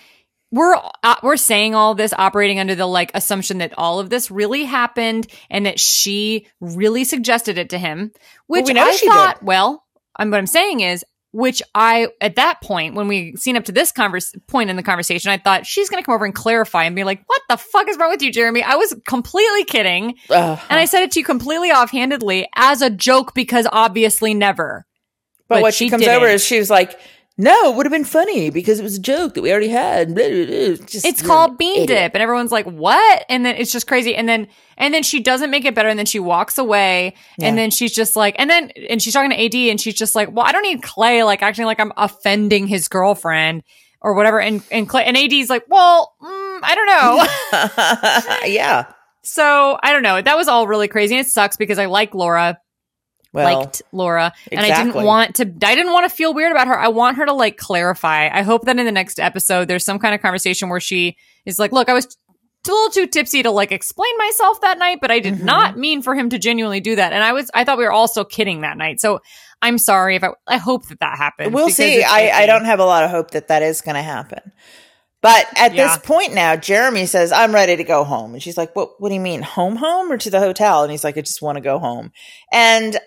we're uh, we're saying all this operating under the like assumption that all of this really happened and that she really suggested it to him, which we know I she thought. did. Well, I'm, what I'm saying is. Which I, at that point, when we seen up to this converse point in the conversation, I thought she's going to come over and clarify and be like, "What the fuck is wrong with you, Jeramey?" I was completely kidding, Uh, and I said it to you completely offhandedly as a joke because obviously never. but, but what she, comes over didn't. is she's like, "No, it would have been funny because it was a joke that we already had." Just, it's called bean dip and everyone's like what? And then it's just crazy. And then and then she doesn't make it better and then she walks away Yeah. and then she's just like and then and she's talking to AD and she's just like well i don't need clay like acting like i'm offending his girlfriend or whatever. And and clay and AD's like well mm, i don't know. [LAUGHS] Yeah. [LAUGHS] so i don't know. That was all really crazy and it sucks because i like laura Well, liked Laura, and I didn't want to. I didn't want to feel weird about her. I want her to like clarify. I hope that in the next episode, there's some kind of conversation where she is like, "Look, I was a little too tipsy to like explain myself that night, but I did Mhm. not mean for him to genuinely do that." And I was, I thought we were also kidding that night. So I'm sorry if I. I hope that that happens. we'll see. I, I don't have a lot of hope that that is going to happen. But at Yeah. this point now, Jeramey says, I'm ready to go home. And she's like, what, what do you mean? Home, home or to the hotel? And he's like, I just want to go home. And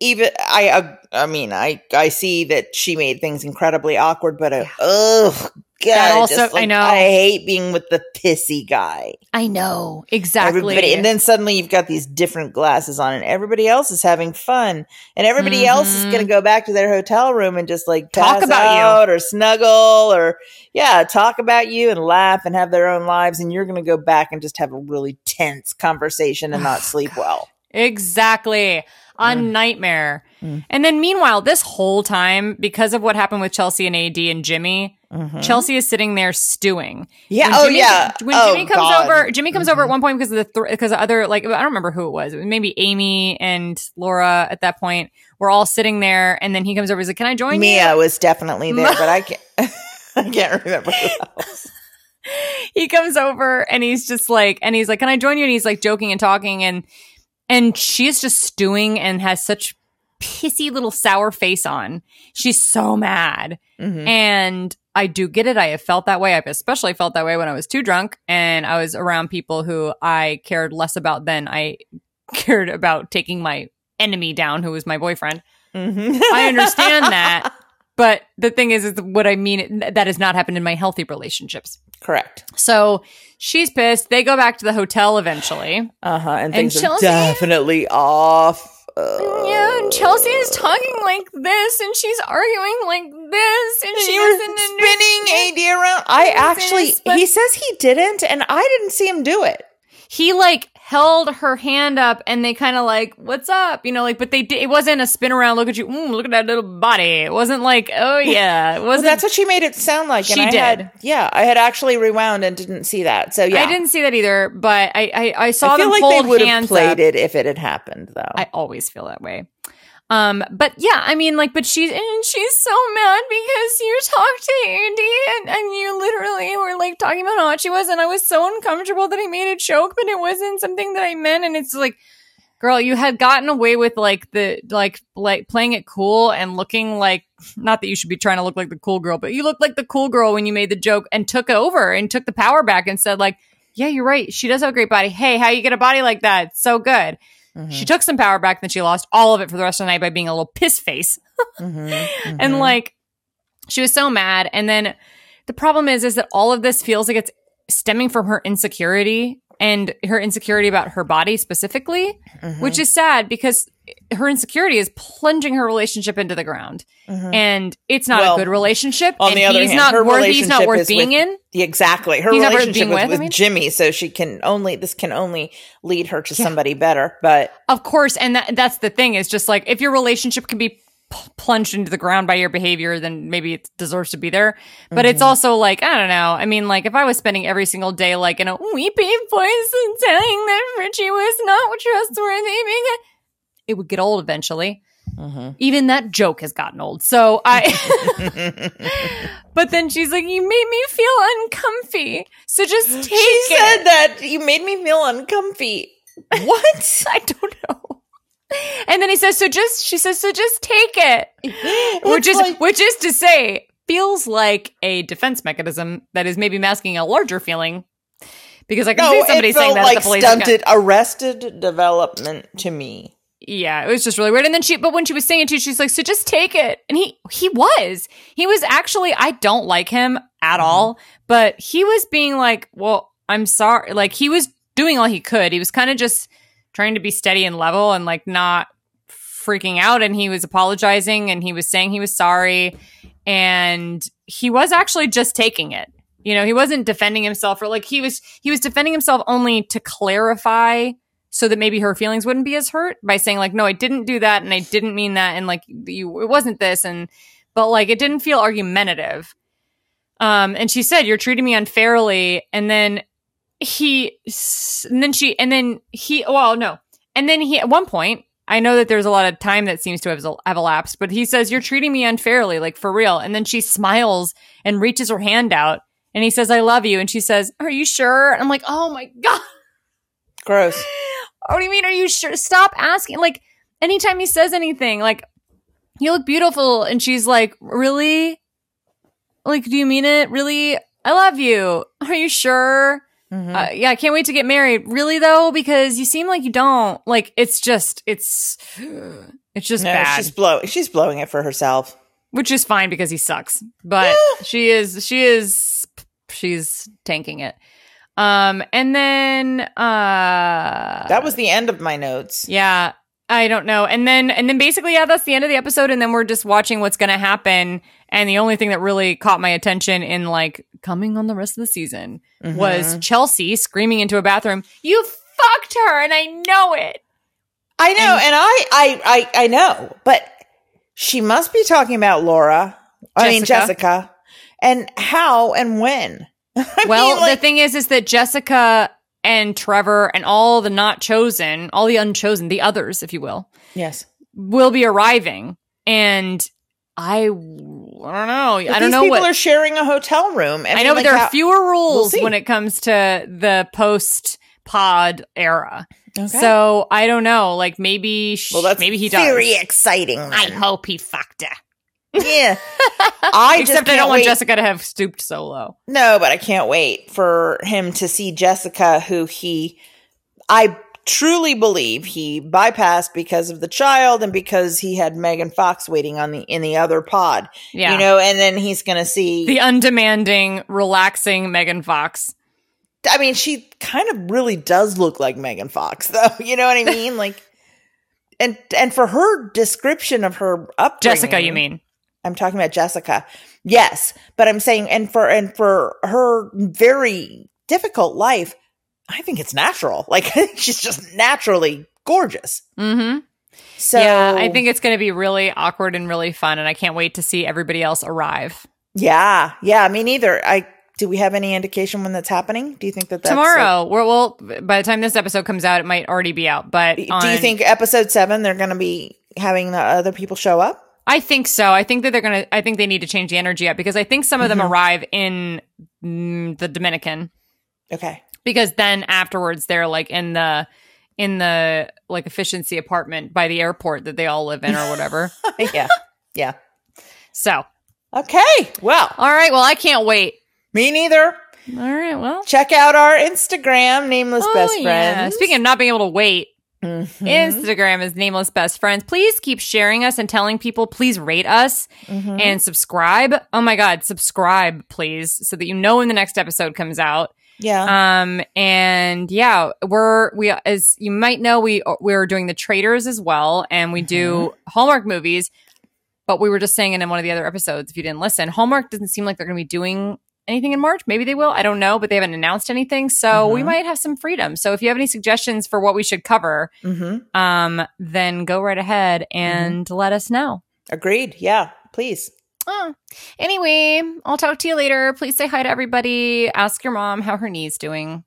even I, uh, I mean, I, I see that she made things incredibly awkward, but uh, ugh, God, I also- just, like, I know. I hate being with the pissy guy. I know exactly. Everybody, and then suddenly you've got these different glasses on, and everybody else is having fun, and everybody else is going to go back to their hotel room and just like Talk about you. or snuggle or yeah, talk about you and laugh and have their own lives, and you're going to go back and just have a really tense conversation and not sleep well. Exactly. A nightmare. Mm. And then meanwhile, this whole time, because of what happened with Chelsea and AD and Jimmy, Chelsea is sitting there stewing. Mm-hmm. Yeah. When oh Jimmy, yeah. When Oh, Jimmy comes God. Mm-hmm. over, Jimmy comes over at one point because of the th- because of other like I don't remember who it was. It was maybe Amy and Laura at that point were all sitting there, and then he comes over. He's like, "Can I join you?" Mia was definitely there, but I can't. [LAUGHS] [LAUGHS] I can't remember who else. he comes over and he's just like and he's like can i join you and he's like joking and talking and and she's just stewing and has such pissy little sour face on. She's so mad. Mhm. and i do get it. I have felt that way. I've especially felt that way when i was too drunk and i was around people who i cared less about than i [LAUGHS] cared about taking my enemy down who was my boyfriend. Mhm. i understand that [LAUGHS] but the thing is, is what i mean that has not happened in my healthy relationships Correct. so she's pissed. They go back to the hotel eventually. Uh huh. And And things Chelsea- are definitely off. Uh, Yeah, and Chelsea is talking like this and she's arguing like this, and she doesn't spinning AD around. I was actually, he says he didn't, and I didn't see him do it. he like held her hand up and they kind of like what's up you know like but they did it wasn't a spin around look at you mm, look at that little body it wasn't like oh yeah it wasn't that's what she made it sound like. And She I did. Had, yeah, I had actually rewound and didn't see that. So yeah, i didn't see that either but i i, I saw I feel them like hold they would have played up. it if it had happened, though. i always feel that way um but yeah i mean like but she's and she's so mad because you talked to AD and, and you literally were like talking about how hot she was and i was so uncomfortable that i made a joke but it wasn't something that i meant and it's like girl you had gotten away with like the like like playing it cool and looking like not that you should be trying to look like the cool girl but you looked like the cool girl when you made the joke and took over and took the power back and said like yeah you're right. She does have a great body. Hey how you get a body like that? So good Mm-hmm. she took some power back then she lost all of it for the rest of the night by being a little piss face [LAUGHS] Mm-hmm. and like she was so mad and then the problem is is that all of this feels like it's stemming from her insecurity and her insecurity about her body specifically Mm-hmm. which is sad because her insecurity is plunging her relationship into the ground mm-hmm. and it's not Well, a good relationship on and the other he's hand, not her worthy he's not worth being with- in exactly. Her He's relationship being with, with, I mean. Jimmy, so she can only this can only lead her to somebody better. But Of course, and that, that's the thing is just like if your relationship can be p- plunged into the ground by your behavior, then maybe it deserves to be there. But it's mm-hmm. also like I don't know. I mean, like if I was spending every single day like in a weepy voice and saying that Richie was not trustworthy, because it would get old eventually. Mm-hmm. Even that joke has gotten old. So I. [LAUGHS] but then she's like, "You made me feel uncomfy, so just [GASPS] take she it." said that you made me feel uncomfy. What? [LAUGHS] I don't know. And then he says, "So just," she says, "So just take it," [GASPS] which is like- which is to say, feels like a defense mechanism that is maybe masking a larger feeling. Because I can no, see somebody saying that like the police. stunted, arrested development to me. Yeah, it was just really weird. And then she, but when she was saying it to she's like, "So just take it." And he, he was, he was actually. I don't like him at mm-hmm. all, but he was being like, "Well, I'm sorry." Like he was doing all he could. He was kind of just trying to be steady and level and like not freaking out. And he was apologizing and he was saying he was sorry, and he was actually just taking it. You know, he wasn't defending himself or like he was. He was defending himself only to clarify so that maybe her feelings wouldn't be as hurt by saying like no i didn't do that and i didn't mean that and like you it wasn't this and but like it didn't feel argumentative. Um and she said you're treating me unfairly and then he and then she and then he well no and then he at one point i know that there's a lot of time that seems to have, have elapsed but he says you're treating me unfairly like for real and then she smiles and reaches her hand out and he says i love you and she says are you sure? And i'm like oh my god. Gross. [LAUGHS] what do you mean? Are you sure? Stop asking. Like, anytime he says anything, like, you look beautiful. And she's like, really? Like, do you mean it? Really? I love you. [LAUGHS] Are you sure? Mm-hmm. Uh, yeah, I can't wait to get married. Really, though? Because you seem like you don't. Like, it's just, it's, [GASPS] it's just No, bad. she's blowing. She's blowing it for herself. Which is fine because he sucks. But she is, she is, she's tanking it. Um, and then, uh, That was the end of my notes. yeah, I don't know. And then and then basically, yeah, that's the end of the episode. And then we're just watching what's gonna happen. And the only thing that really caught my attention in like coming on the rest of the season was Chelsea screaming into a bathroom, You fucked her, and I know it. I know, and, I, I, I, I know, but she must be talking about Laura. I mean Jessica. Jessica, and how and when. [LAUGHS] I Well, mean, like, the thing is, is that Jessica and Trevor and all the not chosen, all the unchosen, the others, if you will, yes, will be arriving. And I, I don't know. I don't these know people what are sharing a hotel room. I, I mean, know, but like, there how- are fewer rules see. when it comes to the post pod era. Okay. So I don't know. Like maybe, sh- well, that's maybe he does. very exciting. I hope he fucked her. Yeah, [LAUGHS] I just Except I don't want wait- Jessica to have stooped so low. No, but I can't wait for him to see Jessica, who he, I truly believe he bypassed because of the child and because he had Megan Fox waiting on the in the other pod. Yeah. you know, and then he's gonna see. The undemanding, relaxing Megan Fox. I mean, she kind of really does look like Megan Fox, [LAUGHS] though. You know what I mean? like, and and for her description of her upbringing, Jessica, you mean? I'm talking about Jessica. Yes, but I'm saying, and for and for her very difficult life, I think it's natural. [LAUGHS] Like she's just naturally gorgeous. Mm-hmm. So yeah, I think it's going to be really awkward and really fun, and I can't wait to see everybody else arrive Yeah, yeah. Me neither. I do. We have any indication when that's happening? Do you think that that's tomorrow. We're, well, by the time this episode comes out, it might already be out. But like- do on- you think episode seven they're going to be having the other people show up? I think so. I think that they're gonna. I think they need to change the energy up because I think some of them Mhm. arrive in mm, the Dominican Okay. because then afterwards they're like in the in the like efficiency apartment by the airport that they all live in or whatever. [LAUGHS] yeah. Yeah. so, Okay. Well, all right. Well, I can't wait. me neither. All right. Well, Check out our Instagram, nameless Oh, best yeah. friends. Speaking of not being able to wait, Mhm. Instagram is nameless best friends. Please keep sharing us and telling people. Please rate us Mhm. and subscribe. Oh my God, subscribe, please, so that you know when the next episode comes out. yeah. Um, and yeah, we're, we, as you might know, we, we're doing the Traitors as well, and we do Hallmark movies. But we were just saying in one of the other episodes, if you didn't listen, Hallmark doesn't seem like they're going to be doing anything in March. Maybe they will. I don't know, but they haven't announced anything. So we Mhm. might have some freedom. So if you have any suggestions for what we should cover, hmm um, then go right ahead and let us know. Agreed. Yeah. Please. Oh. Anyway, I'll talk to you later. Please say hi to everybody. Ask your mom how her knee's doing.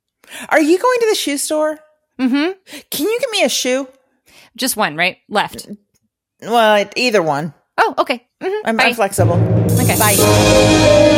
Are you going to the shoe store? Mm-hmm. Can you get me a shoe? Just one, right? Left. Well, either one. Oh, okay. Mhm. I'm. I'm flexible. Okay. Bye.